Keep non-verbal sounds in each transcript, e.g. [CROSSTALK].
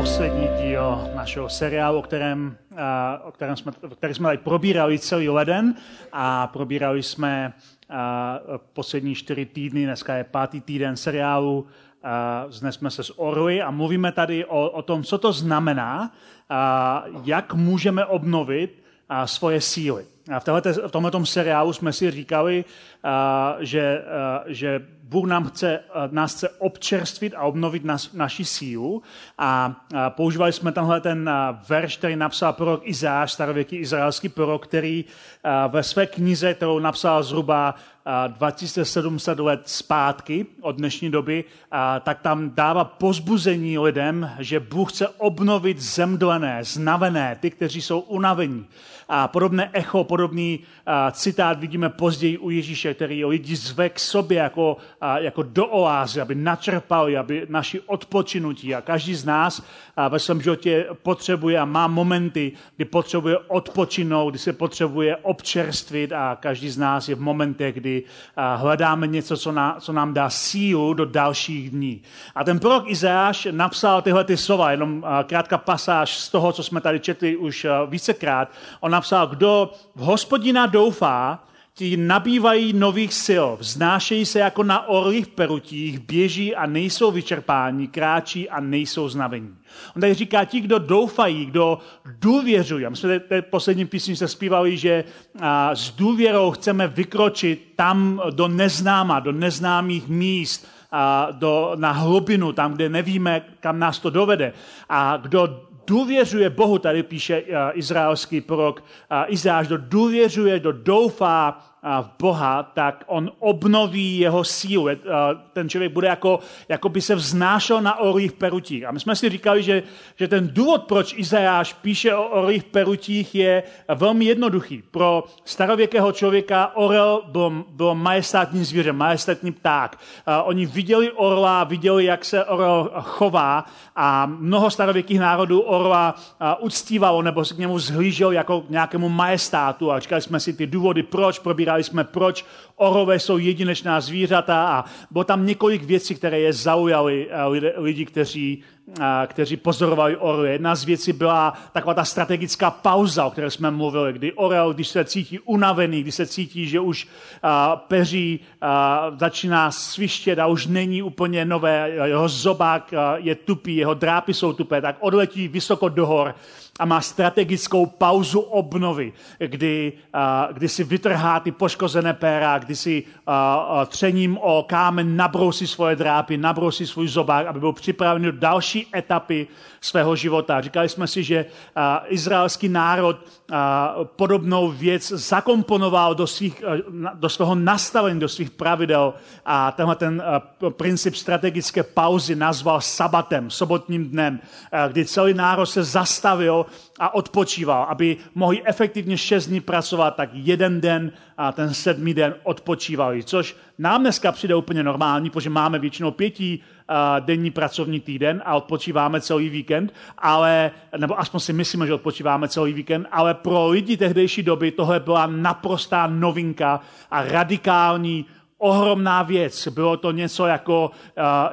Poslední díl našeho seriálu, o kterém, o kterém jsme, o kterém jsme tady probírali celý leden a probírali jsme poslední čtyři týdny, dneska je pátý týden seriálu, dnes jsme se z Orly a mluvíme tady o, o tom, co to znamená, jak můžeme obnovit svoje síly. V, v tomto seriálu jsme si říkali, že, že Bůh nám chce, nás chce občerstvit a obnovit nas, naši sílu. A, používali jsme tenhle ten verš, který napsal prorok Izáš, starověký izraelský prorok, který ve své knize, kterou napsal zhruba 2700 let zpátky od dnešní doby, tak tam dává pozbuzení lidem, že Bůh chce obnovit zemdlené, znavené, ty, kteří jsou unavení. A podobné echo, podobný citát vidíme později u Ježíše, který lidi zve k sobě jako, jako do oázy, aby načerpali, aby naši odpočinutí. A každý z nás ve svém životě potřebuje a má momenty, kdy potřebuje odpočinout, kdy se potřebuje občerstvit a každý z nás je v momentech, kdy hledáme něco, co, nám, co nám dá sílu do dalších dní. A ten prorok Izáš napsal tyhle ty slova, jenom krátká pasáž z toho, co jsme tady četli už vícekrát. On napsal, kdo v hospodina doufá, ti nabývají nových sil, vznášejí se jako na orlích perutích, běží a nejsou vyčerpáni, kráčí a nejsou znavení. On tady říká, ti, kdo doufají, kdo důvěřují. A my jsme té poslední písni se zpívali, že a, s důvěrou chceme vykročit tam do neznáma, do neznámých míst, a, do, na hlubinu, tam, kde nevíme, kam nás to dovede. A kdo důvěřuje Bohu, tady píše izraelský prorok Izáš, kdo důvěřuje, kdo doufá v Boha, tak on obnoví jeho sílu. Ten člověk bude jako, jako by se vznášel na orlých perutích. A my jsme si říkali, že, že ten důvod, proč Izajáš píše o orlých perutích, je velmi jednoduchý. Pro starověkého člověka orel byl, byl majestátní zvíře, majestátní pták. Oni viděli orla, viděli, jak se orel chová a mnoho starověkých národů orla uctívalo nebo se k němu zhlížel jako k nějakému majestátu. A říkali jsme si ty důvody, proč probírá probírali jsme, proč orové jsou jedinečná zvířata a bylo tam několik věcí, které je zaujaly eh, lidi, kteří, eh, kteří pozorovali orly. Jedna z věcí byla taková ta strategická pauza, o které jsme mluvili, kdy orel, když se cítí unavený, když se cítí, že už eh, peří začíná svištět a už není úplně nové, jeho zobák je tupý, jeho drápy jsou tupé, tak odletí vysoko do hor a má strategickou pauzu obnovy, kdy, kdy si vytrhá ty poškozené péra, kdy si třením o kámen nabrousí svoje drápy, nabrousí svůj zobák, aby byl připravený do další etapy svého života. Říkali jsme si, že izraelský národ podobnou věc zakomponoval do, svých, do svého nastavení, do svých pravidel a tenhle ten princip strategické pauzy nazval sabatem, sobotním dnem, kdy celý národ se zastavil a odpočíval. Aby mohli efektivně šest dní pracovat, tak jeden den a ten sedmý den odpočívali. Což nám dneska přijde úplně normální, protože máme většinou pětí denní pracovní týden a odpočíváme celý víkend, ale, nebo aspoň si myslíme, že odpočíváme celý víkend, ale pro lidi tehdejší doby tohle byla naprostá novinka a radikální ohromná věc. Bylo to něco jako,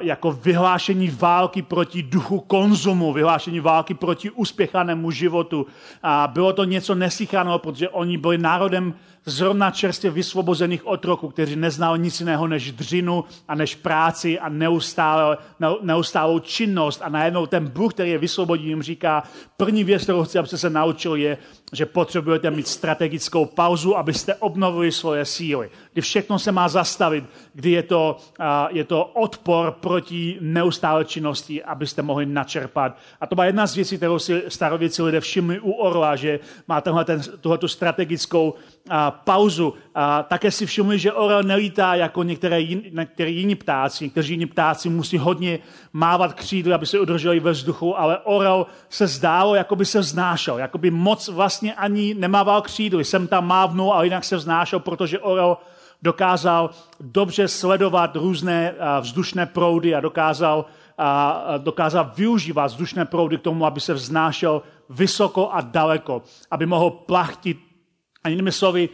jako vyhlášení války proti duchu konzumu, vyhlášení války proti uspěchanému životu. A bylo to něco neslychaného, protože oni byli národem zrovna čerstvě vysvobozených otroků, kteří neznali nic jiného než dřinu a než práci a neustále, neustálou činnost. A najednou ten Bůh, který je vysvobodí, jim říká, první věc, kterou chci, abyste se naučil, je, že potřebujete mít strategickou pauzu, abyste obnovili svoje síly. Kdy všechno se má zastavit kdy je to, je to odpor proti neustále činnosti, abyste mohli načerpat. A to byla jedna z věcí, kterou si starověcí lidé všimli u orla, že má tenhle, ten, tuhletu strategickou a, pauzu. A také si všimli, že orel nelítá jako některé, jin, některé jiní ptáci. Někteří jiní ptáci musí hodně mávat křídly, aby se udrželi ve vzduchu, ale orel se zdálo, jako by se vznášel, jako by moc vlastně ani nemával křídly. Jsem tam mávnul, ale jinak se vznášel, protože orel dokázal dobře sledovat různé vzdušné proudy a dokázal, a dokázal využívat vzdušné proudy k tomu, aby se vznášel vysoko a daleko, aby mohl plachtit. A jinými slovy,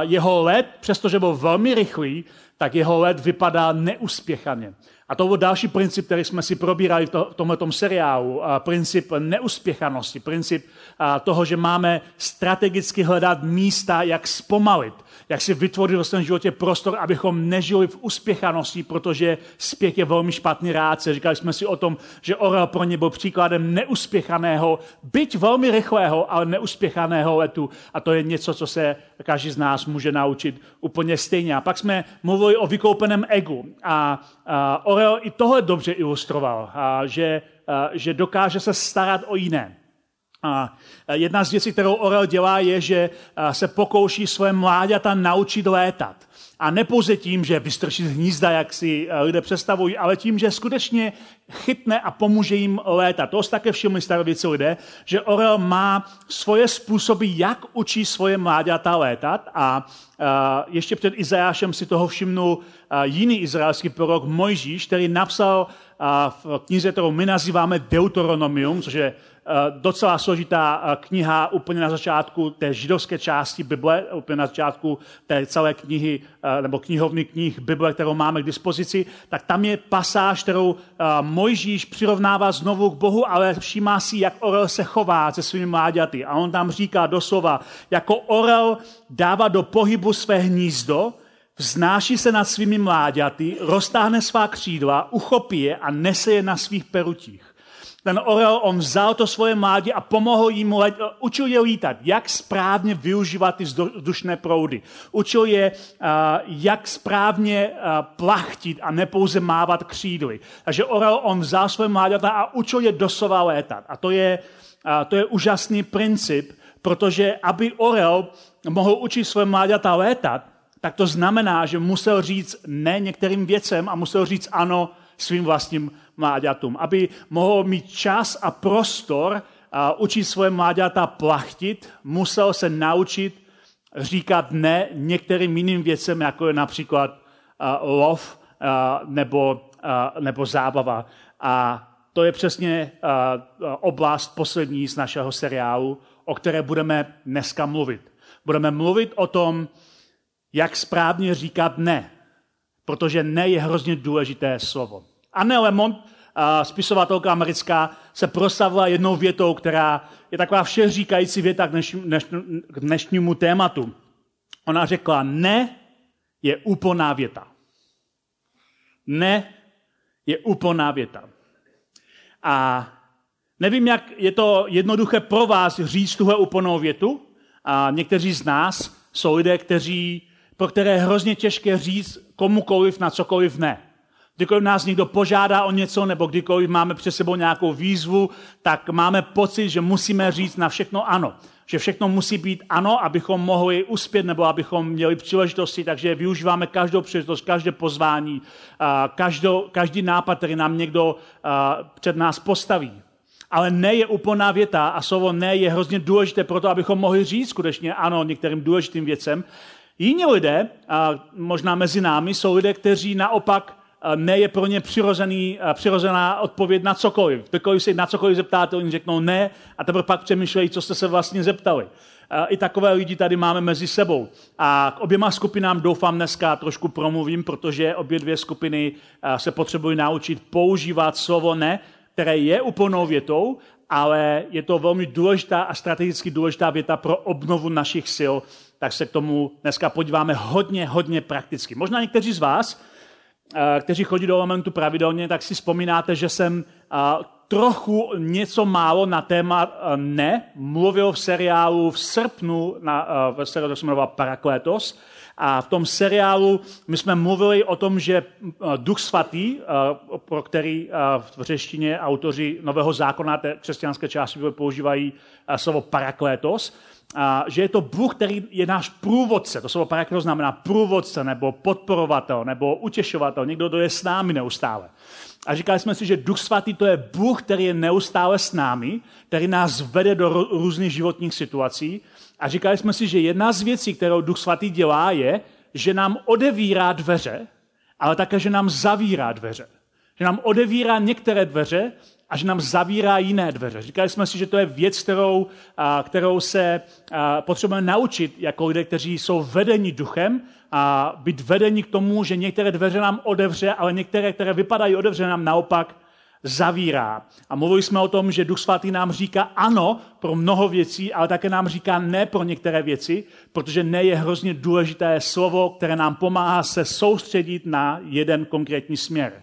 jeho let, přestože byl velmi rychlý, tak jeho let vypadá neuspěchaně. A to byl další princip, který jsme si probírali v, to, v tomto seriálu. Princip neuspěchanosti, princip toho, že máme strategicky hledat místa, jak zpomalit, jak si vytvořit v svém životě prostor, abychom nežili v uspěchanosti, protože spěch je velmi špatný rádce. Říkali jsme si o tom, že Orel pro ně byl příkladem neuspěchaného, byť velmi rychlého, ale neuspěchaného letu. A to je něco, co se každý z nás může naučit úplně stejně. A pak jsme mluvili o vykoupeném egu. A, a Orel i tohle dobře ilustroval, a že, a, že dokáže se starat o jiné. A jedna z věcí, kterou Orel dělá, je, že se pokouší své mláďata naučit létat. A ne pouze tím, že vystrčí z hnízda, jak si lidé představují, ale tím, že skutečně chytne a pomůže jim létat. To také všimli starověcí lidé, že Orel má svoje způsoby, jak učí svoje mláďata létat. A ještě před Izajášem si toho všimnul jiný izraelský prorok Mojžíš, který napsal v knize, kterou my nazýváme Deuteronomium, což je docela složitá eh, kniha úplně na začátku té židovské části Bible, úplně na začátku té celé knihy, eh, nebo knihovny knih Bible, kterou máme k dispozici, tak tam je pasáž, kterou Mojžíš přirovnává znovu k Bohu, ale všímá si, jak orel se chová se svými mláďaty. A on tam říká doslova, jako orel dává do pohybu své hnízdo, vznáší se nad svými mláďaty, roztáhne svá křídla, uchopí je a nese je na svých perutích ten orel, on vzal to svoje mládě a pomohl jim, let, učil je lítat, jak správně využívat ty vzdušné proudy. Učil je, jak správně plachtit a nepouze mávat křídly. Takže orel, on vzal svoje mláďata a učil je doslova létat. A to je, to je úžasný princip, protože aby orel mohl učit svoje mláďata létat, tak to znamená, že musel říct ne některým věcem a musel říct ano svým vlastním mláďatům, aby mohl mít čas a prostor a učit svoje mláďata plachtit, musel se naučit říkat ne některým jiným věcem, jako je například lov nebo, nebo zábava. A to je přesně oblast poslední z našeho seriálu, o které budeme dneska mluvit. Budeme mluvit o tom, jak správně říkat ne, protože ne je hrozně důležité slovo. Anne Lemont, spisovatelka americká, se proslavila jednou větou, která je taková všeříkající věta k, dnešní, dneš, k dnešnímu tématu. Ona řekla, ne je úplná věta. Ne je úplná věta. A nevím, jak je to jednoduché pro vás říct tuhle úplnou větu. A někteří z nás jsou lidé, kteří, pro které je hrozně těžké říct komukoliv na cokoliv ne. Kdykoliv nás někdo požádá o něco, nebo kdykoliv máme před sebou nějakou výzvu, tak máme pocit, že musíme říct na všechno ano. Že všechno musí být ano, abychom mohli uspět, nebo abychom měli příležitosti, takže využíváme každou příležitost, každé pozvání, každou, každý nápad, který nám někdo před nás postaví. Ale ne je úplná věta a slovo ne je hrozně důležité pro to, abychom mohli říct skutečně ano některým důležitým věcem. Jiní lidé, možná mezi námi, jsou lidé, kteří naopak ne je pro ně přirozený, přirozená odpověď na cokoliv. Kdykoliv se na cokoliv zeptáte, oni řeknou ne a teprve pak přemýšlejí, co jste se vlastně zeptali. I takové lidi tady máme mezi sebou. A k oběma skupinám doufám dneska trošku promluvím, protože obě dvě skupiny se potřebují naučit používat slovo ne, které je úplnou větou, ale je to velmi důležitá a strategicky důležitá věta pro obnovu našich sil, tak se k tomu dneska podíváme hodně, hodně prakticky. Možná někteří z vás kteří chodí do elementu pravidelně, tak si vzpomínáte, že jsem eh, trochu něco málo na téma eh, ne mluvil v seriálu v srpnu, na, v seriálu, se jmenoval Parakletos. A v tom seriálu my jsme mluvili o tom, že Duch Svatý, pro který v řeštině autoři Nového zákona, té křesťanské části používají slovo paraklétos, a že je to Bůh, který je náš průvodce. To slovo paraklétos znamená průvodce, nebo podporovatel, nebo utěšovatel, někdo, kdo je s námi neustále. A říkali jsme si, že Duch Svatý to je Bůh, který je neustále s námi, který nás vede do různých životních situací. A říkali jsme si, že jedna z věcí, kterou Duch Svatý dělá, je, že nám odevírá dveře, ale také, že nám zavírá dveře. Že nám odevírá některé dveře a že nám zavírá jiné dveře. Říkali jsme si, že to je věc, kterou, kterou se potřebujeme naučit jako lidé, kteří jsou vedeni duchem a být vedeni k tomu, že některé dveře nám odevře, ale některé, které vypadají odevře, nám naopak zavírá. A mluvili jsme o tom, že Duch Svatý nám říká ano pro mnoho věcí, ale také nám říká ne pro některé věci, protože ne je hrozně důležité slovo, které nám pomáhá se soustředit na jeden konkrétní směr.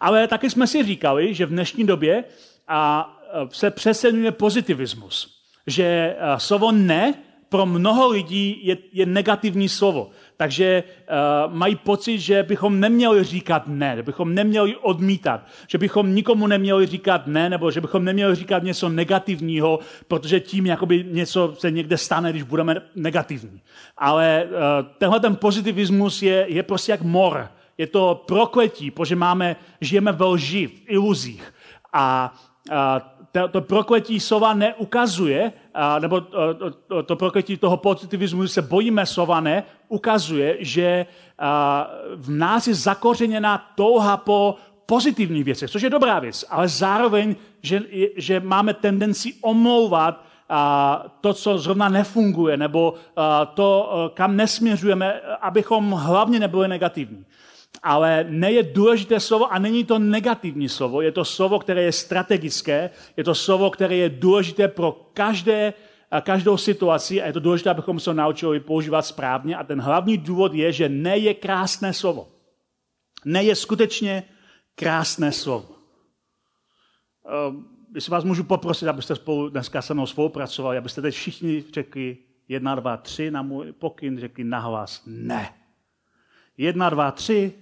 Ale taky jsme si říkali, že v dnešní době a, se přesenuje pozitivismus. Že slovo ne pro mnoho lidí je, je negativní slovo. Takže uh, mají pocit, že bychom neměli říkat ne, že bychom neměli odmítat, že bychom nikomu neměli říkat ne, nebo že bychom neměli říkat něco negativního, protože tím jakoby něco se někde stane, když budeme negativní. Ale uh, tenhle ten pozitivismus je, je prostě jak mor. Je to prokletí, protože máme, žijeme ve lži, v iluzích. A, a to, to prokletí slova neukazuje, a, nebo to, to, prokletí toho pozitivismu, že se bojíme slova ne, ukazuje, že a, v nás je zakořeněná touha po pozitivních věcech, což je dobrá věc, ale zároveň, že, že máme tendenci omlouvat a, to, co zrovna nefunguje, nebo to, kam nesměřujeme, abychom hlavně nebyli negativní ale ne je důležité slovo a není to negativní slovo, je to slovo, které je strategické, je to slovo, které je důležité pro každé, každou situaci a je to důležité, abychom se naučili používat správně a ten hlavní důvod je, že ne je krásné slovo. Ne je skutečně krásné slovo. Ehm, jestli vás můžu poprosit, abyste spolu dneska se mnou spolupracovali, abyste teď všichni řekli jedna, dva, tři na můj pokyn, řekli nahlas ne. Jedna, dva, tři.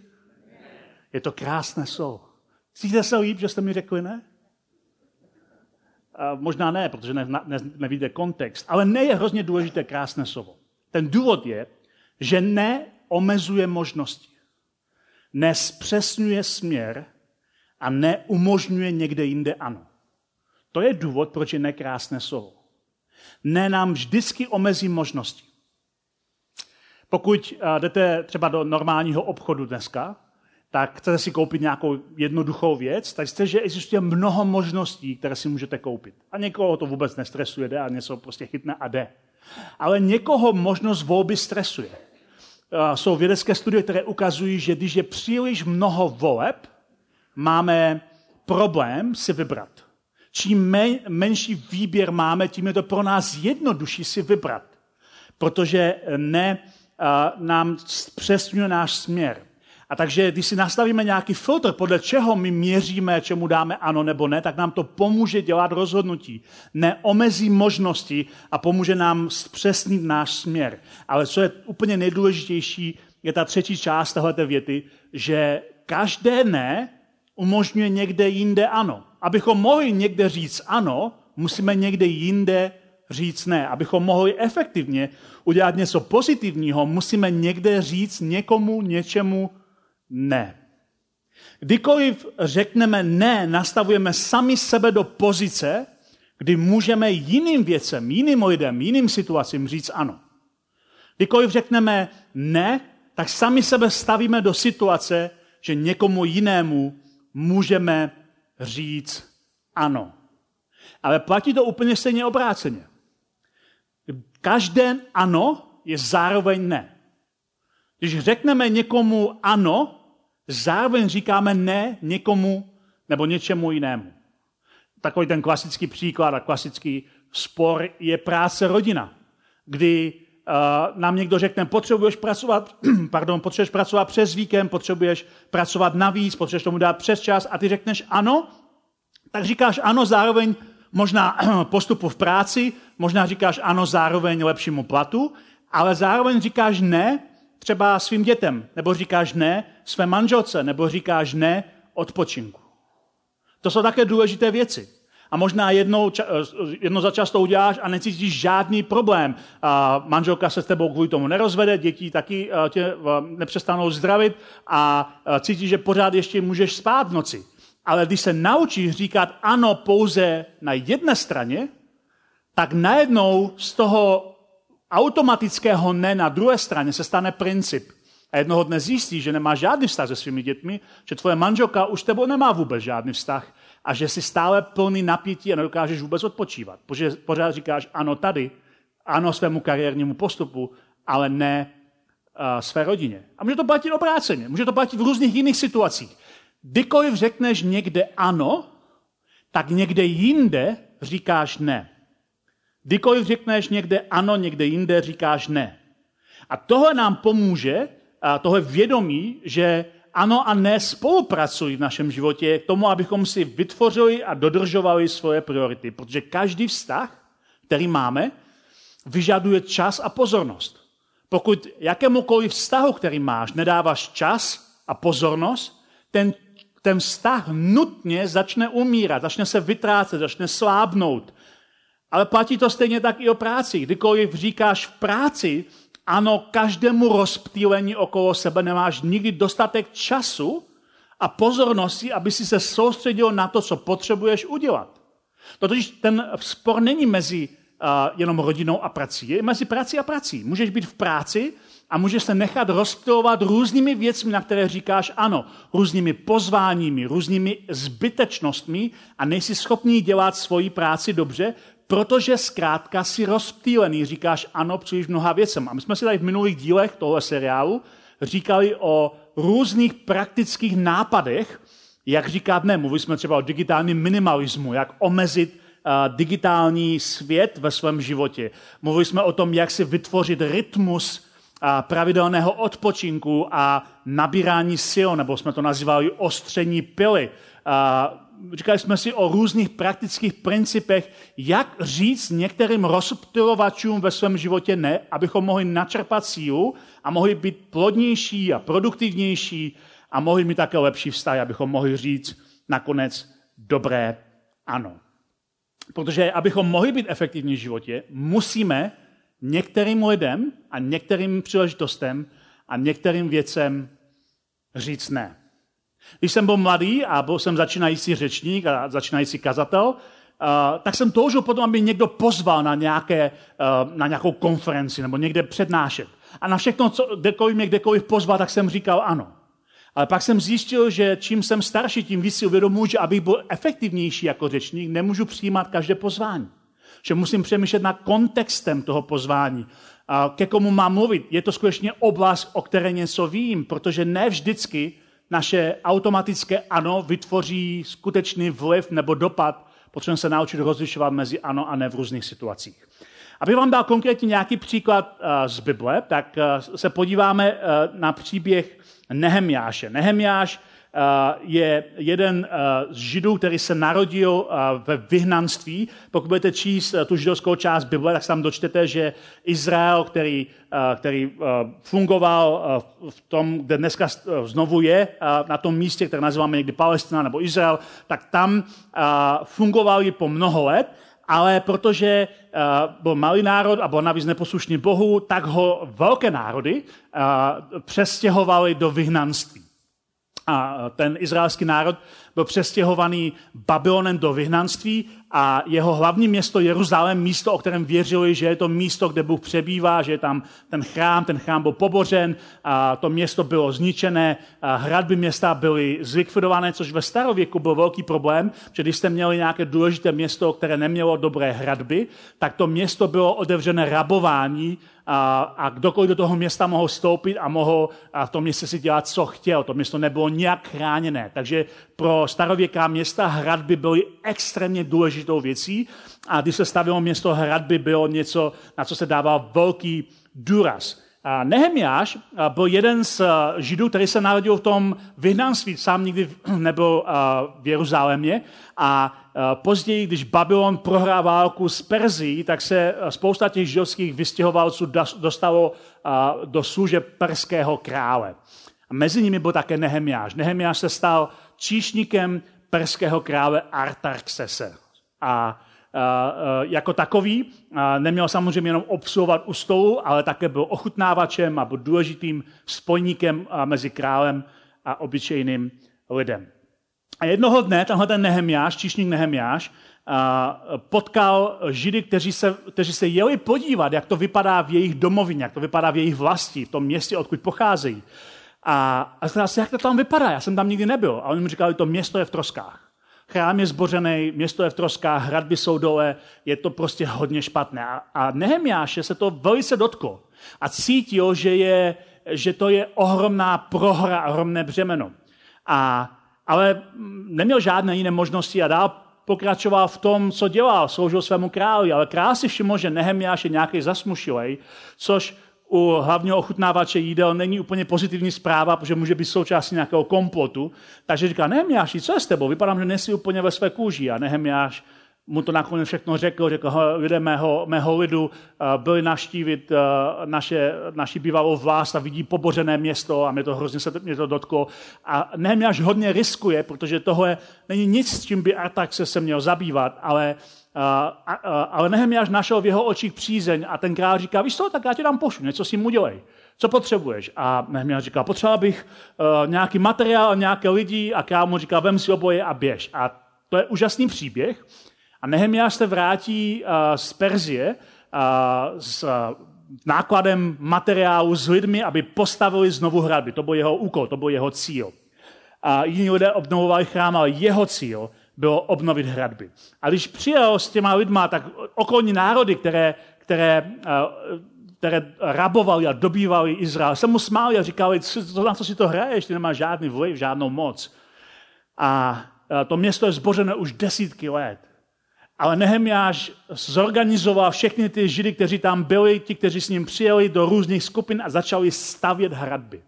Je to krásné slovo. Cítíte se líp, že jste mi řekli ne? A možná ne, protože ne, ne, nevíte kontext. Ale ne je hrozně důležité krásné slovo. Ten důvod je, že ne omezuje možnosti. Nespřesňuje směr a neumožňuje někde jinde ano. To je důvod, proč je nekrásné slovo. Ne nám vždycky omezí možnosti. Pokud eh, jdete třeba do normálního obchodu dneska, tak chcete si koupit nějakou jednoduchou věc, tak jste, že existuje mnoho možností, které si můžete koupit. A někoho to vůbec nestresuje, a něco prostě chytne a jde. Ale někoho možnost volby stresuje. Eh, jsou vědecké studie, které ukazují, že když je příliš mnoho voleb, máme problém si vybrat. Čím menší výběr máme, tím je to pro nás jednodušší si vybrat. Protože ne nám přesňuje náš směr. A takže, když si nastavíme nějaký filtr, podle čeho my měříme, čemu dáme ano nebo ne, tak nám to pomůže dělat rozhodnutí. Neomezí možnosti a pomůže nám zpřesnit náš směr. Ale co je úplně nejdůležitější, je ta třetí část této věty, že každé ne umožňuje někde jinde ano. Abychom mohli někde říct ano, musíme někde jinde říct ne. Abychom mohli efektivně udělat něco pozitivního, musíme někde říct někomu, něčemu ne. Kdykoliv řekneme ne, nastavujeme sami sebe do pozice, kdy můžeme jiným věcem, jiným lidem, jiným situacím říct ano. Kdykoliv řekneme ne, tak sami sebe stavíme do situace, že někomu jinému můžeme říct ano. Ale platí to úplně stejně obráceně. Každé ano je zároveň ne. Když řekneme někomu ano, zároveň říkáme ne někomu nebo něčemu jinému. Takový ten klasický příklad a klasický spor je práce rodina, kdy uh, nám někdo řekne, potřebuješ pracovat, [CLEARS THROAT] pardon, potřebuješ pracovat přes víkend, potřebuješ pracovat navíc, potřebuješ tomu dát přes čas a ty řekneš ano, tak říkáš ano, zároveň možná [CLEARS THROAT] postupu v práci, možná říkáš ano zároveň lepšímu platu, ale zároveň říkáš ne třeba svým dětem, nebo říkáš ne své manželce, nebo říkáš ne odpočinku. To jsou také důležité věci. A možná jednou, jedno za čas to uděláš a necítíš žádný problém. A manželka se s tebou kvůli tomu nerozvede, děti taky tě nepřestanou zdravit a cítíš, že pořád ještě můžeš spát v noci. Ale když se naučíš říkat ano pouze na jedné straně, tak najednou z toho automatického ne na druhé straně se stane princip. A jednoho dne zjistíš, že nemáš žádný vztah se svými dětmi, že tvoje manželka už tebou nemá vůbec žádný vztah a že jsi stále plný napětí a nedokážeš vůbec odpočívat. Protože pořád říkáš ano tady, ano svému kariérnímu postupu, ale ne uh, své rodině. A může to platit obráceně, může to platit v různých jiných situacích. Kdykoliv řekneš někde ano, tak někde jinde říkáš ne. Kdykoliv řekneš někde ano, někde jinde říkáš ne. A tohle nám pomůže, a tohle vědomí, že ano a ne spolupracují v našem životě k tomu, abychom si vytvořili a dodržovali svoje priority. Protože každý vztah, který máme, vyžaduje čas a pozornost. Pokud jakémukoliv vztahu, který máš, nedáváš čas a pozornost, ten, ten vztah nutně začne umírat, začne se vytrácet, začne slábnout. Ale platí to stejně tak i o práci. Kdykoliv říkáš v práci, ano, každému rozptýlení okolo sebe nemáš nikdy dostatek času a pozornosti, aby si se soustředil na to, co potřebuješ udělat. Totiž ten spor není mezi uh, jenom rodinou a prací, je mezi prací a prací. Můžeš být v práci a můžeš se nechat rozptylovat různými věcmi, na které říkáš ano, různými pozváními, různými zbytečnostmi a nejsi schopný dělat svoji práci dobře, Protože zkrátka si rozptýlený, říkáš ano příliš mnoha věcem. A my jsme si tady v minulých dílech tohle seriálu říkali o různých praktických nápadech, jak říkat ne. Mluvili jsme třeba o digitálním minimalismu, jak omezit uh, digitální svět ve svém životě. Mluvili jsme o tom, jak si vytvořit rytmus uh, pravidelného odpočinku a nabírání sil, nebo jsme to nazývali ostření pily. Uh, říkali jsme si o různých praktických principech, jak říct některým rozptylovačům ve svém životě ne, abychom mohli načerpat sílu a mohli být plodnější a produktivnější a mohli mít také lepší vztah, abychom mohli říct nakonec dobré ano. Protože abychom mohli být efektivní v životě, musíme některým lidem a některým příležitostem a některým věcem říct ne. Když jsem byl mladý a byl jsem začínající řečník a začínající kazatel, uh, tak jsem toužil potom, aby někdo pozval na, nějaké, uh, na nějakou konferenci nebo někde přednášet. A na všechno, co, kdekoliv mě kdekoliv pozval, tak jsem říkal ano. Ale pak jsem zjistil, že čím jsem starší, tím víc si uvědomuji, že abych byl efektivnější jako řečník, nemůžu přijímat každé pozvání. Že musím přemýšlet nad kontextem toho pozvání. A ke komu mám mluvit? Je to skutečně oblast, o které něco vím, protože ne vždycky naše automatické ano vytvoří skutečný vliv nebo dopad. Potřebujeme se naučit rozlišovat mezi ano a ne v různých situacích. Aby vám dal konkrétně nějaký příklad eh, z Bible, tak eh, se podíváme eh, na příběh Nehemiáše. Nehemiáš Eh, je jeden eh, z židů, který se narodil eh, ve vyhnanství. Pokud budete číst tu židovskou část Bible, tak se tam dočtete, že Izrael, který, který fungoval v tom, kde dneska znovu je, na tom místě, které nazýváme někdy Palestina nebo Izrael, tak tam fungovali po mnoho let, ale protože byl malý národ a byl navíc neposlušný Bohu, tak ho velké národy přestěhovali do vyhnanství a ten izraelský národ byl přestěhovaný Babylonem do vyhnanství a jeho hlavní město Jeruzalém, místo, o kterém věřili, že je to místo, kde Bůh přebývá, že je tam ten chrám, ten chrám byl pobořen, a to město bylo zničené, a hradby města byly zlikvidované, což ve starověku byl velký problém, že když jste měli nějaké důležité město, které nemělo dobré hradby, tak to město bylo otevřené rabování a, a kdokoliv do toho města mohl vstoupit a mohl a v tom městě si dělat, co chtěl. To město nebylo nějak chráněné. Takže pro starověká města hradby byly extrémně důležitou věcí a když se stavilo město hradby, bylo něco, na co se dával velký důraz. Nehemiáš byl jeden z židů, který se narodil v tom vyhnanství, sám nikdy [CLEARS THROAT] nebyl v Jeruzalémě a později, když Babylon prohrál válku s Perzí, tak se spousta těch židovských vystěhovalců dostalo do služeb perského krále. A mezi nimi byl také Nehemiáš. Nehemiáš se stal číšníkem perského krále Artaxese. A jako takový neměl samozřejmě jenom obsluhovat u stolu, ale také byl ochutnávačem a byl důležitým spojníkem mezi králem a obyčejným lidem. A jednoho dne tenhle ten Nehemiáš, číšník Nehemiáš, potkal židy, kteří se, kteří se jeli podívat, jak to vypadá v jejich domovině, jak to vypadá v jejich vlasti, v tom městě, odkud pocházejí. A, a si, jak to tam vypadá, já jsem tam nikdy nebyl. A oni mu říkali, to město je v troskách. Chrám je zbořený, město je v troskách, hradby jsou dole, je to prostě hodně špatné. A, a Nehemiáše se to velice dotklo. A cítil, že, je, že to je ohromná prohra, ohromné břemeno. A, ale neměl žádné jiné možnosti a dál pokračoval v tom, co dělal, sloužil svému králi, ale král si všiml, že Nehemiáš je nějaký zasmušilej, což u hlavního ochutnávače jídel není úplně pozitivní zpráva, protože může být součástí nějakého komplotu. Takže říká, Nehemiáši, co je s tebou? Vypadám, že nesi úplně ve své kůži. A Nehemiáš mu to nakonec všechno řekl, řekl, lidé mého, mého lidu uh, byli naštívit uh, naše, naši bývalou vlast a vidí pobořené město a mě to hrozně se mě to dotklo. A Nehemiáš hodně riskuje, protože tohle není nic, s čím by Artax se měl zabývat, ale ale Nehemiáš našel v jeho očích přízeň a ten král říká, víš co, tak já ti dám pošlu, něco si mu udělej. Co potřebuješ? A Nehemiáš říká, potřeboval bych uh, nějaký materiál, nějaké lidi a král mu říká, vem si oboje a běž. A to je úžasný příběh. A Nehemiáš se vrátí z Perzie s nákladem materiálu s lidmi, aby postavili znovu hradby. To byl jeho úkol, to byl jeho cíl. A jiní lidé obnovovali chrám, ale jeho cíl bylo obnovit hradby. A když přijel s těma lidma, tak okolní národy, které, které, eh, které rabovali a dobývali Izrael, se mu smáli a říkali, co, na co si to hraješ, ty nemáš žádný vliv, žádnou moc. A eh, to město je zbořené už desítky let. Ale Nehemiáš zorganizoval všechny ty židy, kteří tam byli, ti, kteří s ním přijeli do různých skupin a začali stavět hradby.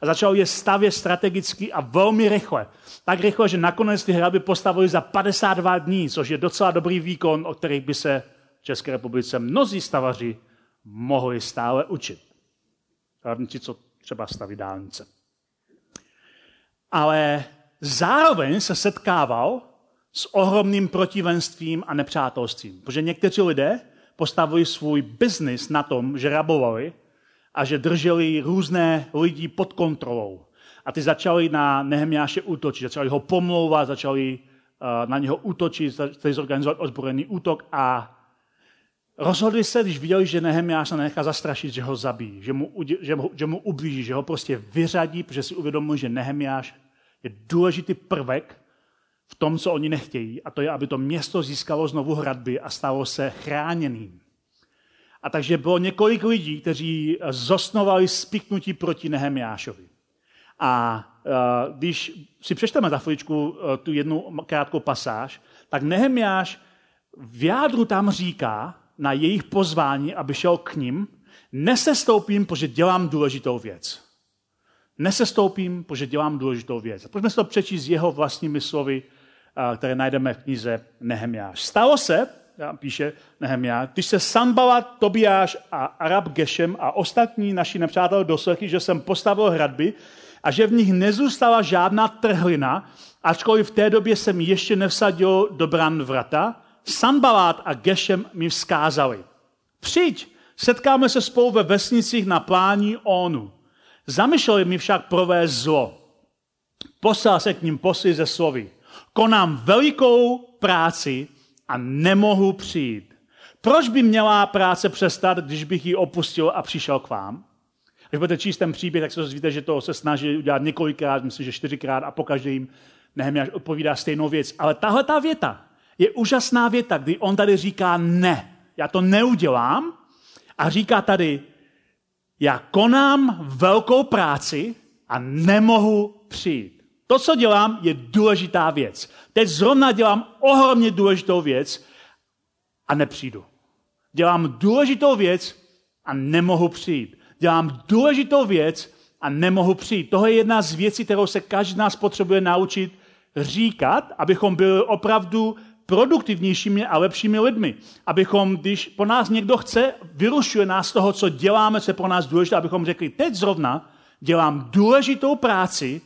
A začal je stavět strategicky a velmi rychle. Tak rychle, že nakonec ty hradby postavili za 52 dní, což je docela dobrý výkon, o kterých by se v České republice mnozí stavaři mohli stále učit. Hlavně ti, co třeba staví dálnice. Ale zároveň se setkával s ohromným protivenstvím a nepřátelstvím. Protože někteří lidé postavili svůj biznis na tom, že rabovali a že drželi různé lidi pod kontrolou. A ty začali na Nehemiáše útočit, začali ho pomlouvat, začali uh, na něho útočit, začali zorganizovat ozbrojený útok a rozhodli se, když viděli, že Nehemiáš se nenechá zastrašit, že ho zabíjí, že mu, že, mu, že mu ublíží, že ho prostě vyřadí, protože si uvědomují, že Nehemiáš je důležitý prvek v tom, co oni nechtějí, a to je, aby to město získalo znovu hradby a stalo se chráněným. A takže bylo několik lidí, kteří zosnovali spiknutí proti Nehemiášovi. A uh, když si přečteme za chviličku uh, tu jednu krátkou pasáž, tak Nehemiáš v jádru tam říká na jejich pozvání, aby šel k ním, nesestoupím, protože dělám důležitou věc. Nesestoupím, protože dělám důležitou věc. Pojďme si to přečíst jeho vlastními slovy, které najdeme v knize Nehemiáš. Stalo se, píše Nehemia, když se Sanbala, Tobiáš a Arab Geshem a ostatní naši nepřátelé doslechli, že jsem postavil hradby a že v nich nezůstala žádná trhlina, ačkoliv v té době jsem ještě nevsadil do bran vrata, Sanbalát a Geshem mi vzkázali. Přijď, setkáme se spolu ve vesnicích na plání Onu. Zamýšleli mi však provést zlo. Poslal se k ním posly ze slovy. Konám velikou práci, a nemohu přijít. Proč by měla práce přestat, když bych ji opustil a přišel k vám? Když budete číst ten příběh, tak se dozvíte, že to se snaží udělat několikrát, myslím, že čtyřikrát a po každém Nehemiáš odpovídá stejnou věc. Ale tahle ta věta je úžasná věta, kdy on tady říká ne, já to neudělám a říká tady, já konám velkou práci a nemohu přijít. To, co dělám, je důležitá věc. Teď zrovna dělám ohromně důležitou věc a nepřijdu. Dělám důležitou věc a nemohu přijít. dělám důležitou věc a nemohu přijít. To je jedna z věcí, kterou se každý z nás potřebuje naučit říkat, abychom byli opravdu produktivnějšími a lepšími lidmi. Abychom, když po nás někdo chce, vyrušuje nás z toho, co děláme, co je pro nás důležité, abychom řekli, teď zrovna dělám důležitou práci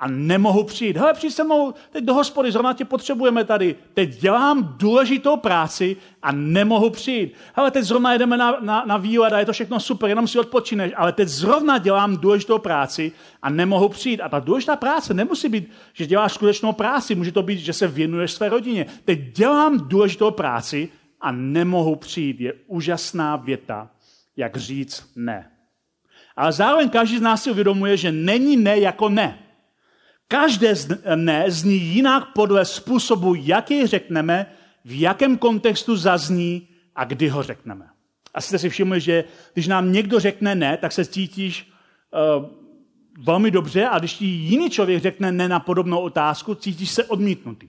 a nemohu přijít. Hele, přijď se mnou teď do hospody, zrovna tě potřebujeme tady. Teď dělám důležitou práci a nemohu přijít. Hele, teď zrovna jedeme na, na, na výlet a je to všechno super, jenom si odpočineš, ale teď zrovna dělám důležitou práci a nemohu přijít. A ta důležitá práce nemusí být, že děláš skutečnou práci, může to být, že se věnuješ své rodině. Teď dělám důležitou práci a nemohu přijít. Je úžasná věta, jak říct ne. Ale zároveň každý z nás si uvědomuje, že není ne jako ne. Každé ne zní jinak podle způsobu, jak jej řekneme, v jakém kontextu zazní a kdy ho řekneme. Asi jste si všimli, že když nám někdo řekne ne, tak se cítíš uh, velmi dobře a když ti jiný člověk řekne ne na podobnou otázku, cítíš se odmítnutý.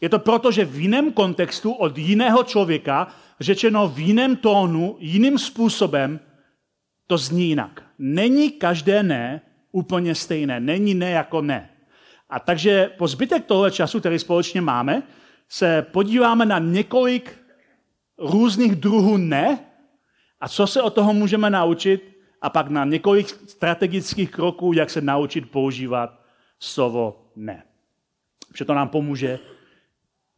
Je to proto, že v jiném kontextu od jiného člověka, řečeno v jiném tónu, jiným způsobem, to zní jinak. Není každé ne úplně stejné. Není ne jako ne. A takže po zbytek tohle času, který společně máme, se podíváme na několik různých druhů ne a co se od toho můžeme naučit a pak na několik strategických kroků, jak se naučit používat slovo ne. Protože to nám pomůže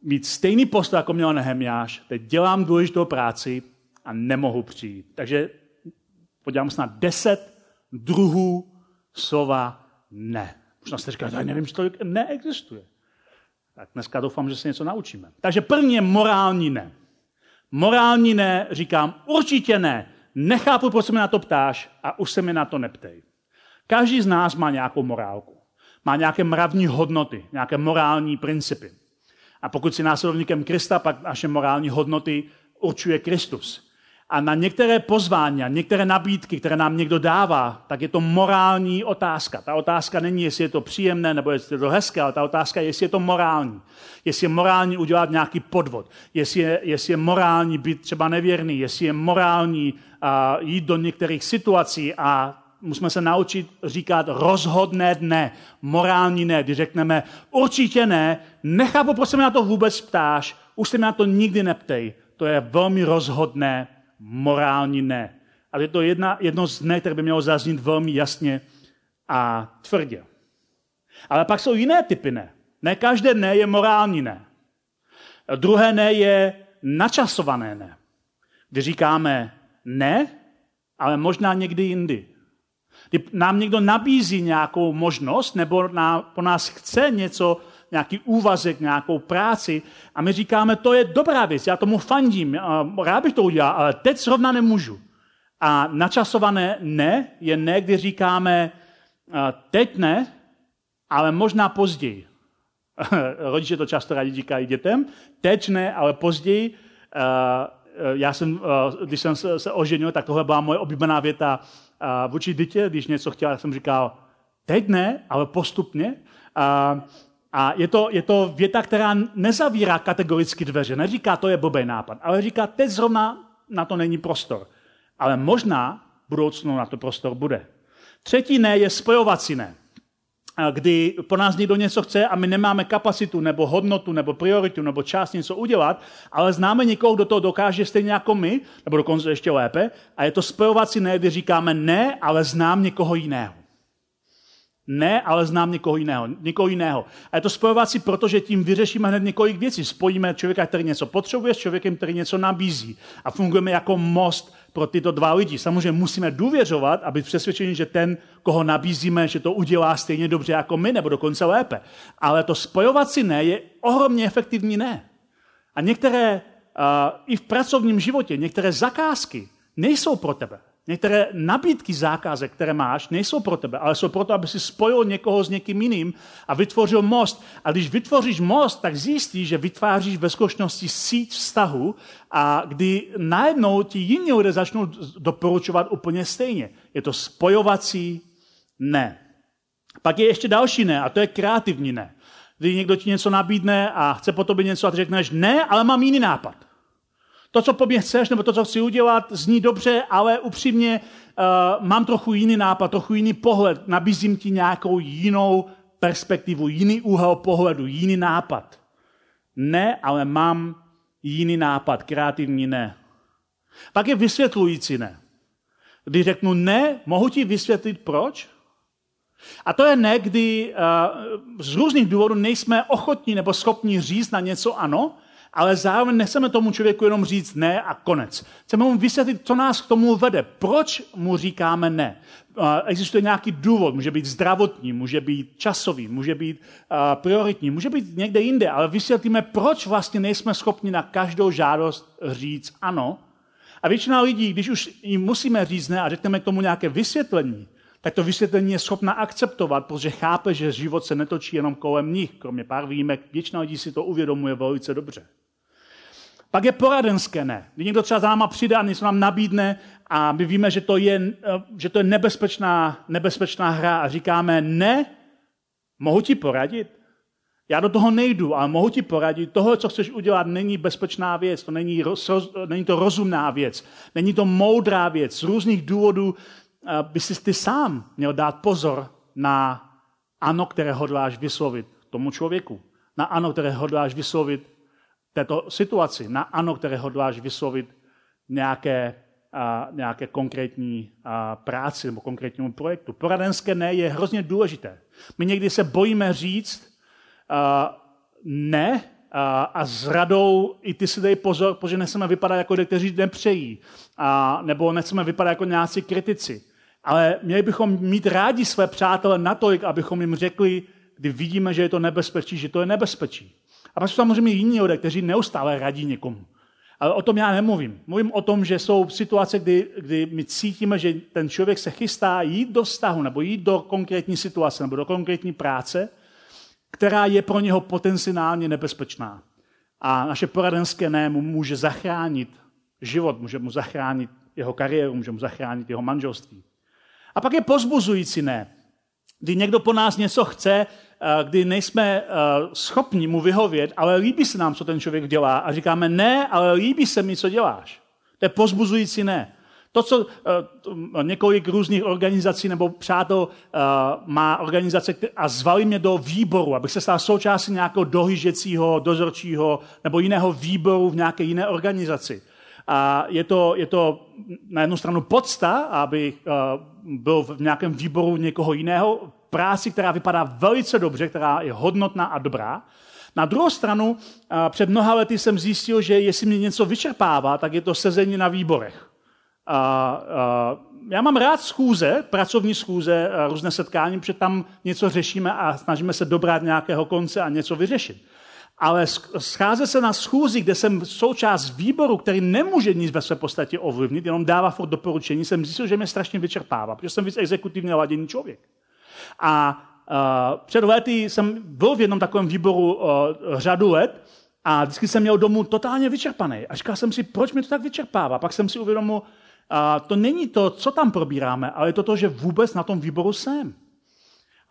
mít stejný postoj, jako měl Nehemiáš. Teď dělám důležitou práci a nemohu přijít. Takže podívám se na deset druhů slova ne. Možná jste říkali, já nevím, že to neexistuje. Tak dneska doufám, že se něco naučíme. Takže první je morální ne. Morální ne, říkám určitě ne. Nechápu, proč se mi na to ptáš a už se mi na to neptej. Každý z nás má nějakou morálku. Má nějaké mravní hodnoty, nějaké morální principy. A pokud si následovníkem Krista, pak naše morální hodnoty určuje Kristus a na některé pozvání, některé nabídky, které nám někdo dává, tak je to morální otázka. Ta otázka není, jestli je to příjemné nebo jestli je to hezké, ale ta otázka je, jestli je to morální. Jestli je morální udělat nějaký podvod, jestli je, jestli je morální být třeba nevěrný, jestli je morální uh, jít do některých situací a musíme se naučit říkat rozhodné dne, morální ne. Když řekneme určitě ne, nechápu, proč se mi na to vůbec ptáš, už se mi na to nikdy neptej. To je velmi rozhodné morální ne. Ale je to jedna, jedno z ne, které by mělo zaznít velmi jasně a tvrdě. Ale pak jsou jiné typy ne. Ne každé ne je morální ne. Druhé ne je načasované ne. Kdy říkáme ne, ale možná někdy jindy. Kdy nám někdo nabízí nějakou možnost nebo po nás chce něco nějaký úvazek, nějakou práci a my říkáme, to je dobrá věc, já tomu fandím, rád bych to udělal, ale teď zrovna nemůžu. A načasované ne je ne, kdy říkáme, teď ne, ale možná později. [LAUGHS] Rodiče to často rádi říkají dětem, teď ne, ale později. Já jsem, když jsem se oženil, tak tohle byla moje oblíbená věta vůči dítě, když něco chtěl, jsem říkal, teď ne, ale postupně. Je to, je to věta, která nezavírá kategoricky dveře. Neříká, to je blbý nápad, ale říká, teď zrovna na to není prostor. Ale možná v budoucnu na to prostor bude. Třetí ne je spojovací ne. Kdy po nás někdo něco chce a my nemáme kapacitu, nebo hodnotu, nebo prioritu, nebo čas něco udělat, ale známe někoho, kdo to dokáže stejně jako my, nebo dokonce ještě lépe, a je to spojovací ne, kdy říkáme ne, ale znám někoho jiného. Ne, ale znám někoho jiného. Někoho jiného. A je to spojovací, protože tím vyřešíme hned několik věcí. Spojíme člověka, který něco potřebuje, s člověkem, který něco nabízí. A fungujeme jako most pro tyto dva lidi. Samozřejmě musíme důvěřovat a být přesvědčeni, že ten, koho nabízíme, že to udělá stejně dobře jako my, nebo dokonce lépe. Ale to spojovací ne je ohromně efektivní ne. A některé, uh, i v pracovním životě, některé zakázky nejsou pro tebe. Některé nabídky zákazek, které máš, nejsou pro tebe, ale jsou pro to, aby si spojil někoho s někým jiným a vytvořil most. A když vytvoříš most, tak zjistíš, že vytváříš ve skutečnosti síť vztahu a kdy najednou ti jiní lidé začnou doporučovat úplně stejně. Je to spojovací ne. Pak je ještě další ne, a to je kreativní ne. Kdy někdo ti něco nabídne a chce po tobě něco a ty řekneš ne, ale mám jiný nápad. To, co po mně chceš, nebo to, co chci udělat, zní dobře, ale upřímně uh, mám trochu jiný nápad, trochu jiný pohled. Nabízím ti nějakou jinou perspektivu, jiný úhel pohledu, jiný nápad. Ne, ale mám jiný nápad, kreativní ne. Pak je vysvětlující ne. Když řeknu ne, mohu ti vysvětlit proč? A to je ne, kdy uh, z různých důvodů nejsme ochotní nebo schopni říct na něco ano, ale zároveň nechceme tomu člověku jenom říct ne a konec. Chceme mu vysvětlit, co nás k tomu vede. Proč mu říkáme ne? Existuje nějaký důvod, může být zdravotní, může být časový, může být prioritní, může být někde jinde, ale vysvětlíme, proč vlastně nejsme schopni na každou žádost říct ano. A většina lidí, když už jim musíme říct ne a řekneme k tomu nějaké vysvětlení, tak to vysvětlení je schopna akceptovat, protože chápe, že život se netočí jenom kolem nich, kromě pár výjimek. Většina lidí si to uvědomuje velice dobře. Pak je poradenské ne. Když někdo třeba za náma přijde a něco nám nabídne a my víme, že to je, že to je nebezpečná, nebezpečná hra a říkáme ne, mohu ti poradit. Já do toho nejdu, ale mohu ti poradit. Tohle, co chceš udělat, není bezpečná věc, to není, roz, není to rozumná věc, není to moudrá věc. Z různých důvodů by si ty sám měl dát pozor na ano, které hodláš vyslovit tomu člověku. Na ano, které hodláš vyslovit této situaci, na ano, které hodláš vyslovit nějaké, a, nějaké konkrétní a, práci nebo konkrétnímu projektu. Poradenské ne je hrozně důležité. My někdy se bojíme říct a, ne a, a s radou i ty si dej pozor, protože nechceme vypadat jako lidé, kteří nepřejí, a, nebo nechceme vypadat jako nějací kritici. Ale měli bychom mít rádi své přátele natolik, abychom jim řekli, kdy vidíme, že je to nebezpečí, že to je nebezpečí. A pak jsou samozřejmě jiní lidé, kteří neustále radí někomu. Ale o tom já nemluvím. Mluvím o tom, že jsou situace, kdy, kdy my cítíme, že ten člověk se chystá jít do vztahu nebo jít do konkrétní situace nebo do konkrétní práce, která je pro něho potenciálně nebezpečná. A naše poradenské ne mu může zachránit život, může mu zachránit jeho kariéru, může mu zachránit jeho manželství. A pak je pozbuzující ne. Kdy někdo po nás něco chce, Eh, kdy nejsme eh, schopni mu vyhovět, ale líbí se nám, co ten člověk dělá a říkáme ne, ale líbí se mi, co děláš. To je pozbuzující ne. To, co uh, několik různých organizací nebo přátel má organizace a zvali mě do výboru, abych se stal součástí nějakého dohlížecího, dozorčího nebo jiného výboru v nějaké jiné organizaci. A je to, je to na jednu stranu podsta, aby uh, byl v nějakém výboru někoho jiného, práci, která vypadá velice dobře, která je hodnotná a dobrá. Na druhou stranu, před mnoha lety jsem zjistil, že jestli mě něco vyčerpává, tak je to sezení na výborech. A, a, já mám rád schůze, pracovní schůze, různé setkání, protože tam něco řešíme a snažíme se dobrat nějakého konce a něco vyřešit. Ale scházet se na schůzi, kde jsem součást výboru, který nemůže nic ve své podstatě ovlivnit, jenom dává furt doporučení, jsem zjistil, že mě strašně vyčerpává, protože jsem víc exekutivně laděný člověk. A uh, před lety jsem byl v jednom takovém výboru uh, řadu let a vždycky jsem měl domů totálně vyčerpaný. A říkal jsem si, proč mi to tak vyčerpává. Pak jsem si uvědomil, uh, to není to, co tam probíráme, ale je to to, že vůbec na tom výboru jsem.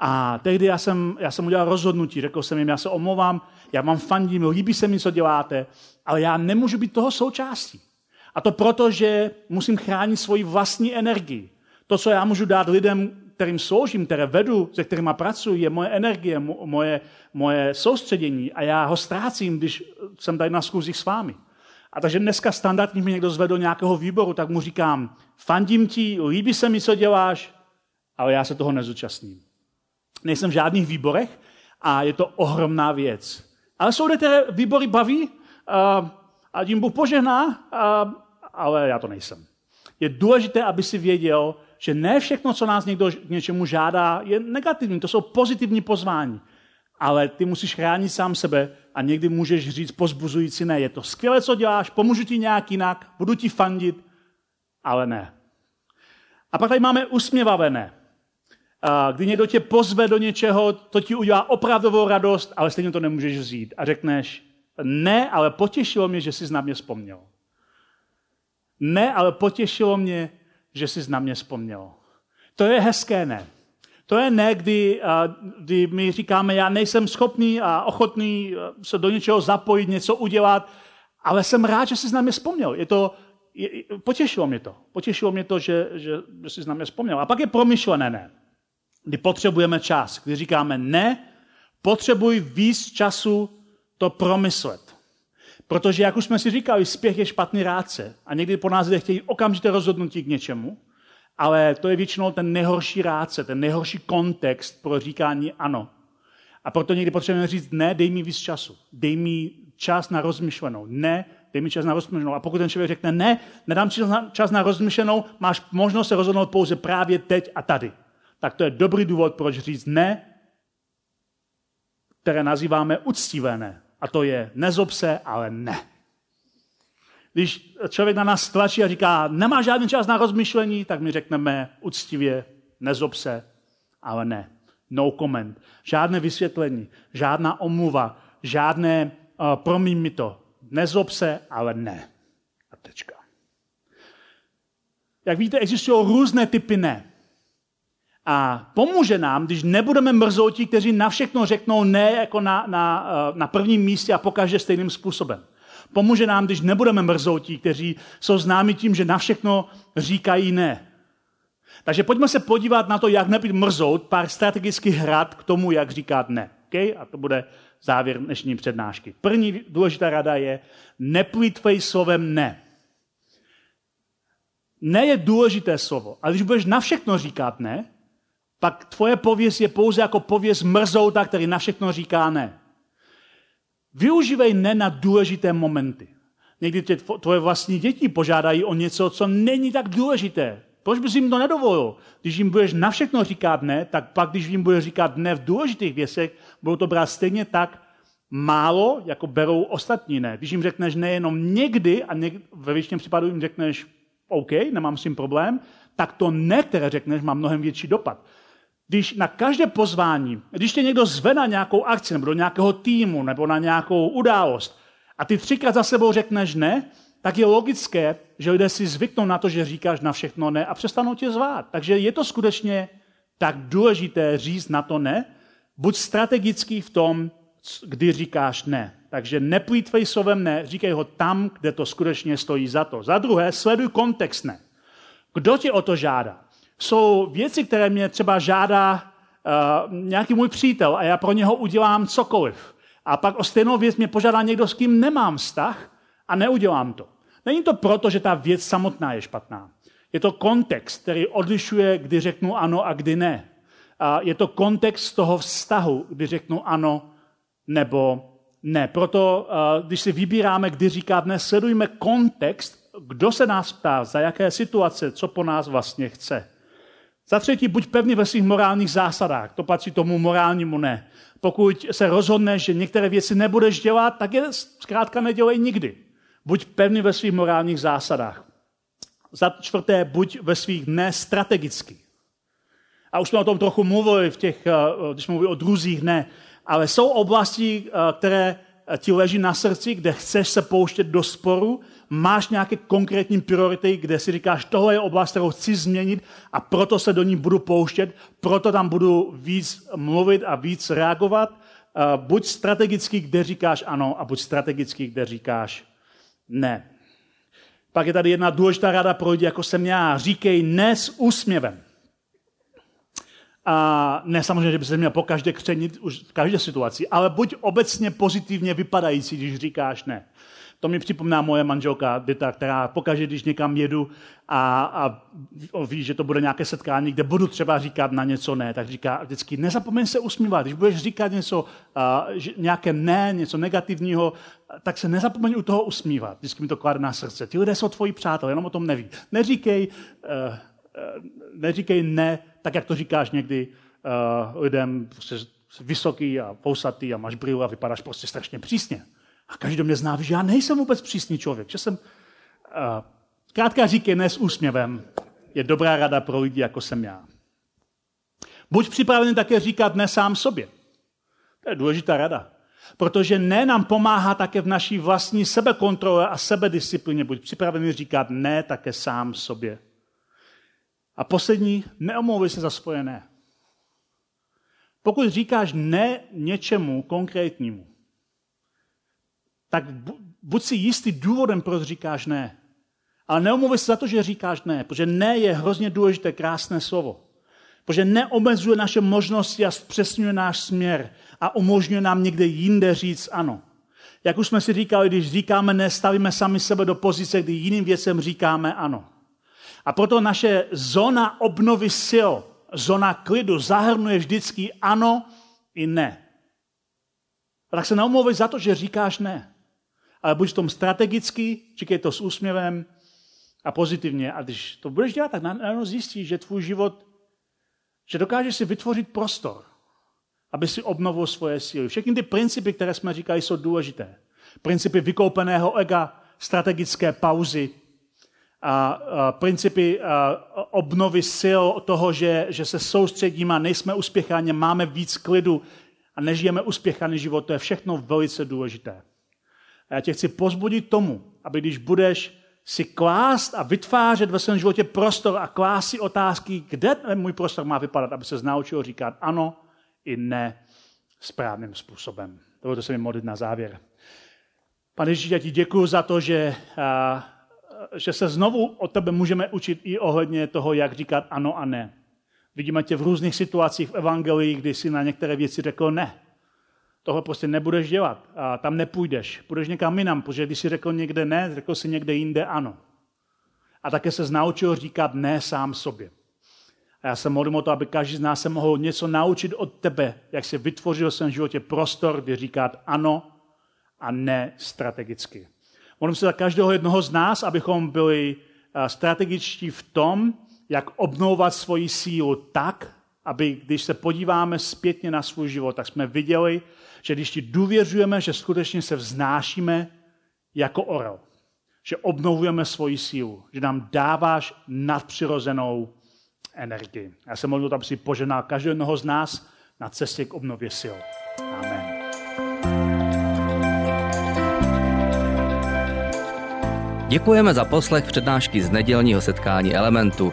A tehdy já jsem, já jsem udělal rozhodnutí, řekl jsem jim, já se omlouvám, já vám fandím, líbí se mi, co děláte, ale já nemůžu být toho součástí. A to proto, že musím chránit svoji vlastní energii. To, co já můžu dát lidem, kterým sloužím, které vedu, se kterými pracuji, je moje energie, moje, moje soustředění a já ho ztrácím, když jsem tady na schůzích s vámi. A takže dneska standardně mi někdo zvedl nějakého výboru, tak mu říkám, fandím ti, líbí se mi, co děláš, ale já se toho nezúčastním. Nejsem v žádných výborech a je to ohromná věc. Ale jsou lidé, které výbory baví a, a jim Bůh požehná, a, ale já to nejsem. Je důležité, aby si věděl, že ne všechno, co nás někdo k něčemu žádá, je negativní. To jsou pozitivní pozvání. Ale ty musíš chránit sám sebe a někdy můžeš říct pozbuzující ne. Je to skvělé, co děláš, pomůžu ti nějak jinak, budu ti fandit, ale ne. A pak tady máme usměvavé ne. Kdy někdo tě pozve do něčeho, to ti udělá opravdovou radost, ale stejně to nemůžeš vzít. A řekneš, ne, ale potěšilo mě, že jsi na mě vzpomněl. Ne, ale potěšilo mě, že jsi na mě vzpomněl. To je hezké ne. To je ne, kdy, kdy my říkáme, já nejsem schopný a ochotný se do něčeho zapojit, něco udělat, Ale jsem rád, že jsi na mě vzpomněl. Je to, je, potěšilo mě to. Potěšilo mě to, že, že, že jsi na mě vzpomněl. A pak je promyšlené ne. Kdy potřebujeme čas. Kdy říkáme ne, potřebuji víc času to promyslet. Protože, jak už jsme si říkali, spěch je špatný rádce. A někdy po nás lidé chtějí okamžité rozhodnutí k něčemu, ale to je většinou ten nejhorší rádce, ten nejhorší kontext pro říkání ano. A proto někdy potřebujeme říct, ne, dej mi víc času. Dej mi čas na rozmyšlenou. Ne, dej mi čas na rozmyšlenou. A pokud ten člověk řekne, ne, nedám čas na, čas na rozmyšlenou, máš možnost se rozhodnout pouze právě teď a tady. Tak to je dobrý důvod, proč říct ne, které nazýváme uctivé ne. A to je nezob se, ale ne. Když člověk na nás tlačí a říká, nemá žádný čas na rozmyšlení, tak my řekneme uctivě, nezob se, ale ne. No comment. Žádné vysvětlení, žádná omluva, žádné uh, promiň mi to. Nezob se, ale ne. A tečka. Jak víte, existují různé typy ne. A pomůže nám, když nebudeme mrzoutí, kteří na všechno řeknou ne jako na, na, eh, na prvním místě a pokaždé stejným způsobem. Pomůže nám, když nebudeme mrzoutí, kteří jsou známi tím, že na všechno říkají ne. Takže pojďme se podívat na to, jak nebýt mrzout, pár strategických hrad k tomu, jak říkat ne. Okay? A to bude závěr dnešní přednášky. První důležitá rada je, neplýtvej slovem ne. Ne je důležité slovo, ale když budeš na všechno říkat ne, pak tvoje pověst je pouze jako pověst mrzouta, který na všechno říká ne. Využívej ne na důležité momenty. Někdy tě tvoje vlastní děti požádají o něco, co není tak důležité. Proč bys jim to nedovolil? Když jim budeš na všechno říkat ne, tak pak, když jim budeš říkat ne v důležitých věcech, budou to brát stejně tak málo, jako berou ostatní ne. Když jim řekneš nejenom někdy a něk- ve většině případů jim řekneš OK, nemám s tím problém, tak to ne, které řekneš, má mnohem větší dopad když na každé pozvání, když tě někdo zve na nějakou akci nebo do nějakého týmu nebo na nějakou událost a ty třikrát za sebou řekneš ne, tak je logické, že lidé si zvyknou na to, že říkáš na všechno ne a přestanou tě zvát. Takže je to skutečně tak důležité říct na to ne, buď strategický v tom, kdy říkáš ne. Takže neplýtvej slovem ne, říkej ho tam, kde to skutečně stojí za to. Za druhé, sleduj kontext ne. Kdo tě o to žádá? Jsou věci, které mě třeba žádá uh, nějaký můj přítel a já pro něho udělám cokoliv. A pak o stejnou věc mě požádá někdo, s kým nemám vztah a neudělám to. Není to proto, že ta věc samotná je špatná. Je to kontext, který odlišuje, kdy řeknu ano a kdy ne. A je to kontext toho vztahu, kdy řeknu ano nebo ne. Proto, uh, když si vybíráme, kdy říkat ne, sledujme kontext, kdo se nás ptá, za jaké situace, co po nás vlastně chce. Za třetí, buď pevný ve svých morálních zásadách. To patří tomu morálnímu ne. Pokud se rozhodneš, že některé věci nebudeš dělat, tak je zkrátka nedělej nikdy. Buď pevný ve svých morálních zásadách. Za čtvrté, buď ve svých ne strategicky. A už jsme o tom trochu mluvili, v těch, eh, když mluvili o druzích ne. Ale jsou oblasti, eh, které ti leží na srdci, kde chceš se pouštět do sporu, máš nějaké konkrétní priority, kde si říkáš, tohle je oblast, kterou chci změnit a proto se do ní budu pouštět, proto tam budu víc mluvit a víc reagovat. Buď strategický, kde říkáš ano, a buď strategický, kde říkáš ne. Pak je tady jedna důležitá rada pro lidi, jako jsem já. Říkej ne s úsměvem. A ne samozřejmě, že by se měl po každé křenit už v každé situaci, ale buď obecně pozitivně vypadající, když říkáš ne. To mi připomíná moje manželka Dita, která pokaždé, když někam jedu a, a ví, že to bude nějaké setkání, kde budu třeba říkat na něco ne, tak říká vždycky, nezapomeň se usmívat. Když budeš říkat něco, a, nějaké ne, něco negativního, tak se nezapomeň u toho usmívat. Vždycky mi to klade na srdce. Ti lidé jsou tvoji přátelé, jenom o tom neví. Neříkej, uh, neříkej ne, tak jak to říkáš někdy uh, lidem, prostě vysoký a pousatý a máš brýle a vypadáš prostě strašně přísně. A každý mě zná, že já nejsem vůbec přísný člověk, že jsem... Uh, zkrátka říkej ne s úsměvem. Je dobrá rada pro lidi, jako jsem já. Buď připravený také říkat ne sám sobě. To je důležitá rada. Protože ne nám pomáhá také v naší vlastní sebekontrole a sebedisciplině. Buď připravený říkat ne také sám sobě. A poslední, neomlouvej se za svoje ne. Pokud říkáš ne něčemu konkrétnímu, tak buď si jistý důvodem, proč říkáš ne. Ale neomluvy se za to, že říkáš ne, protože ne je hrozně důležité, krásné slovo. Protože neomezuje naše možnosti a zpřesňuje náš směr a umožňuje nám někde jinde říct ano. Jak už jsme si říkali, když říkáme ne, stavíme sami sebe do pozice, kdy jiným věcem říkáme ano. A proto naše zóna obnovy sil, zóna klidu zahrnuje vždycky ano i ne. Tak se neomlouvej za to, že říkáš ne. Ale buď v tom strategicky, říkej to s úsměvem a pozitivně. A když to budeš dělat, tak najednou zjistíš, že tvůj život, že dokážeš si vytvořit prostor, aby si obnovil svoje síly. Všechny ty principy, které jsme říkali, jsou důležité. Principy vykoupeného ega, strategické pauzy, a, a principy a, obnovy sil toho, že, že se soustředíme nejsme uspěcháni, máme víc klidu a nežijeme uspěchaný život, to je všechno velice důležité. A já tě chci pozbudit tomu, aby když budeš si klást a vytvářet ve svém životě prostor a klást si otázky, kde můj prostor má vypadat, aby se naučil říkat ano i ne správným způsobem. Dovolte se mi modlit na závěr. Pane Ježíši, já ti děkuji za to, že, a, že se znovu o tebe můžeme učit i ohledně toho, jak říkat ano a ne. Vidíme tě v různých situacích v evangelii, kdy si na některé věci řekl ne. Tohle prostě nebudeš dělat a tam nepůjdeš. Půjdeš někam jinam, protože když si řekl někde ne, řekl si někde jinde ano. A také se naučil říkat ne sám sobě. A já se modlím o to, aby každý z nás se mohl něco naučit od tebe, jak si vytvořil v svém životě prostor, kde říkat ano a ne strategicky. Modlím se za každého jednoho z nás, abychom byli strategičtí v tom, jak obnovovat svoji sílu tak, aby když se podíváme zpětně na svůj život, tak jsme viděli, že když ti důvěřujeme, že skutečně se vznášíme jako orel, že obnovujeme svoji sílu, že nám dáváš nadpřirozenou energii. Já se modlím, aby si poženal každého jednoho z nás na cestě k obnově sil. Amen. Děkujeme za poslech přednášky z nedělního setkání Elementu.